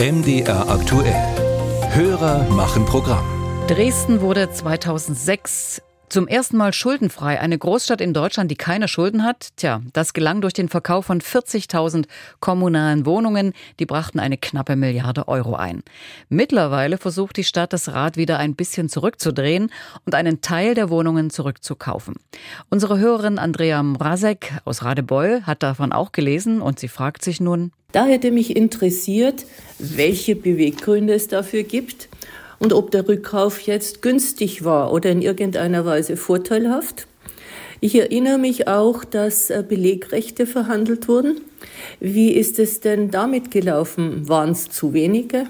MDR aktuell. Hörer machen Programm. Dresden wurde 2006 zum ersten Mal schuldenfrei. Eine Großstadt in Deutschland, die keine Schulden hat. Tja, das gelang durch den Verkauf von 40.000 kommunalen Wohnungen. Die brachten eine knappe Milliarde Euro ein. Mittlerweile versucht die Stadt, das Rad wieder ein bisschen zurückzudrehen und einen Teil der Wohnungen zurückzukaufen. Unsere Hörerin Andrea Mrazek aus Radebeul hat davon auch gelesen und sie fragt sich nun, da hätte mich interessiert, welche Beweggründe es dafür gibt und ob der Rückkauf jetzt günstig war oder in irgendeiner Weise vorteilhaft. Ich erinnere mich auch, dass äh, Belegrechte verhandelt wurden. Wie ist es denn damit gelaufen? Waren es zu wenige?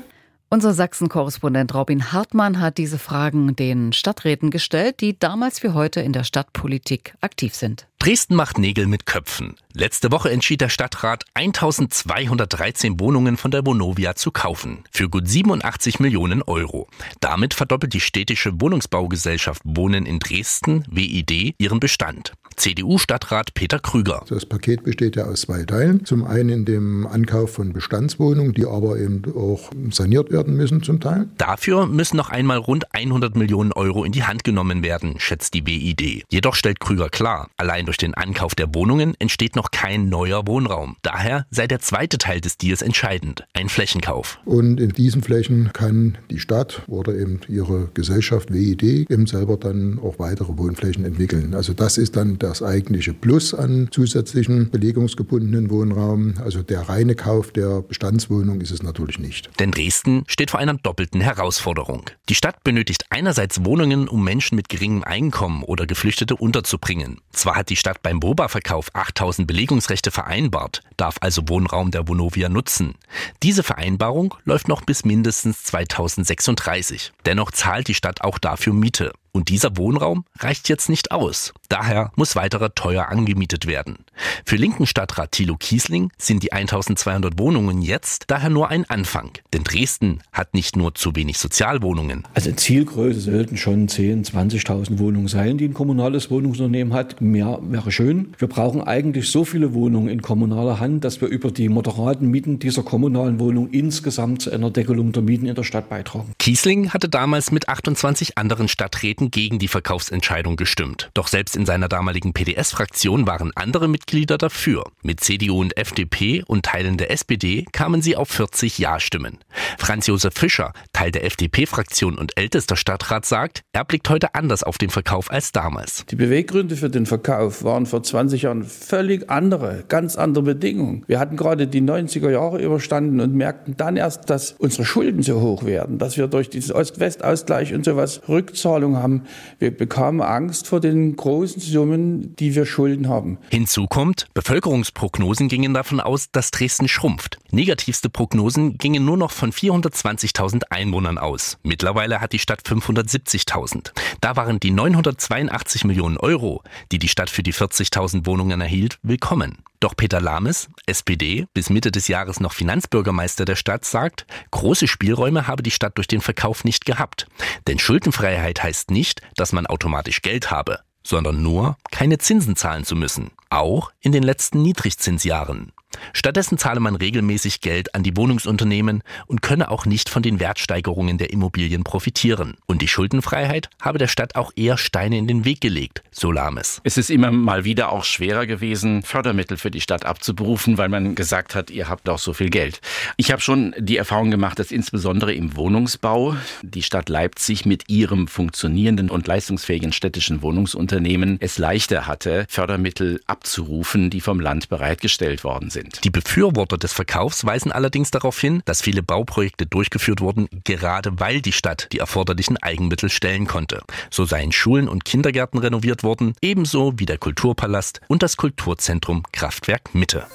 Unser Sachsen-Korrespondent Robin Hartmann hat diese Fragen den Stadträten gestellt, die damals wie heute in der Stadtpolitik aktiv sind. Dresden macht Nägel mit Köpfen. Letzte Woche entschied der Stadtrat, 1213 Wohnungen von der Vonovia zu kaufen. Für gut 87 Millionen Euro. Damit verdoppelt die städtische Wohnungsbaugesellschaft Wohnen in Dresden, WID, ihren Bestand. CDU-Stadtrat Peter Krüger. Das Paket besteht ja aus zwei Teilen. Zum einen in dem Ankauf von Bestandswohnungen, die aber eben auch saniert werden müssen zum Teil. Dafür müssen noch einmal rund 100 Millionen Euro in die Hand genommen werden, schätzt die WID. Jedoch stellt Krüger klar, allein durch den Ankauf der Wohnungen entsteht noch kein neuer Wohnraum. Daher sei der zweite Teil des Deals entscheidend, ein Flächenkauf. Und in diesen Flächen kann die Stadt oder eben ihre Gesellschaft WID eben selber dann auch weitere Wohnflächen entwickeln. Also das ist dann das eigentliche Plus an zusätzlichen belegungsgebundenen Wohnraum. Also der reine Kauf der Bestandswohnung ist es natürlich nicht. Denn Dresden steht vor einer doppelten Herausforderung. Die Stadt benötigt einerseits Wohnungen, um Menschen mit geringem Einkommen oder Geflüchtete unterzubringen. Zwar hat die Stadt beim Boba-Verkauf 8000 Belegungsrechte vereinbart, darf also Wohnraum der Vonovia nutzen. Diese Vereinbarung läuft noch bis mindestens 2036. Dennoch zahlt die Stadt auch dafür Miete. Und dieser Wohnraum reicht jetzt nicht aus. Daher muss weiterer teuer angemietet werden. Für linken Stadtrat Thilo Kiesling sind die 1200 Wohnungen jetzt daher nur ein Anfang. Denn Dresden hat nicht nur zu wenig Sozialwohnungen. Also Zielgröße sollten schon 10.000, 20.000 Wohnungen sein, die ein kommunales Wohnungsunternehmen hat. Mehr wäre schön. Wir brauchen eigentlich so viele Wohnungen in kommunaler Hand, dass wir über die moderaten Mieten dieser kommunalen Wohnungen insgesamt zu einer Deckelung der Mieten in der Stadt beitragen. Kiesling hatte damals mit 28 anderen Stadträten gegen die Verkaufsentscheidung gestimmt. Doch selbst in seiner damaligen PDS-Fraktion waren andere Mitglieder dafür. Mit CDU und FDP und Teilen der SPD kamen sie auf 40 Ja-Stimmen. Franz Josef Fischer, Teil der FDP-Fraktion und ältester Stadtrat, sagt, er blickt heute anders auf den Verkauf als damals. Die Beweggründe für den Verkauf waren vor 20 Jahren völlig andere, ganz andere Bedingungen. Wir hatten gerade die 90er Jahre überstanden und merkten dann erst, dass unsere Schulden so hoch werden, dass wir durch diesen Ost-West-Ausgleich und sowas Rückzahlung haben. Wir bekamen Angst vor den großen großen Summen, die wir Schulden haben. Hinzu kommt, Bevölkerungsprognosen gingen davon aus, dass Dresden schrumpft. Negativste Prognosen gingen nur noch von 420.000 Einwohnern aus. Mittlerweile hat die Stadt 570.000. Da waren die 982 Millionen Euro, die die Stadt für die 40.000 Wohnungen erhielt, willkommen. Doch Peter Lahmes, SPD, bis Mitte des Jahres noch Finanzbürgermeister der Stadt, sagt, große Spielräume habe die Stadt durch den Verkauf nicht gehabt. Denn Schuldenfreiheit heißt nicht, dass man automatisch Geld habe sondern nur keine Zinsen zahlen zu müssen, auch in den letzten Niedrigzinsjahren. Stattdessen zahle man regelmäßig Geld an die Wohnungsunternehmen und könne auch nicht von den Wertsteigerungen der Immobilien profitieren. Und die Schuldenfreiheit habe der Stadt auch eher Steine in den Weg gelegt, so Lames. Es ist immer mal wieder auch schwerer gewesen, Fördermittel für die Stadt abzuberufen, weil man gesagt hat, ihr habt auch so viel Geld. Ich habe schon die Erfahrung gemacht, dass insbesondere im Wohnungsbau die Stadt Leipzig mit ihrem funktionierenden und leistungsfähigen städtischen Wohnungsunternehmen es leichter hatte, Fördermittel abzurufen, die vom Land bereitgestellt worden sind sind. Die Befürworter des Verkaufs weisen allerdings darauf hin, dass viele Bauprojekte durchgeführt wurden, gerade weil die Stadt die erforderlichen Eigenmittel stellen konnte. So seien Schulen und Kindergärten renoviert worden, ebenso wie der Kulturpalast und das Kulturzentrum Kraftwerk Mitte.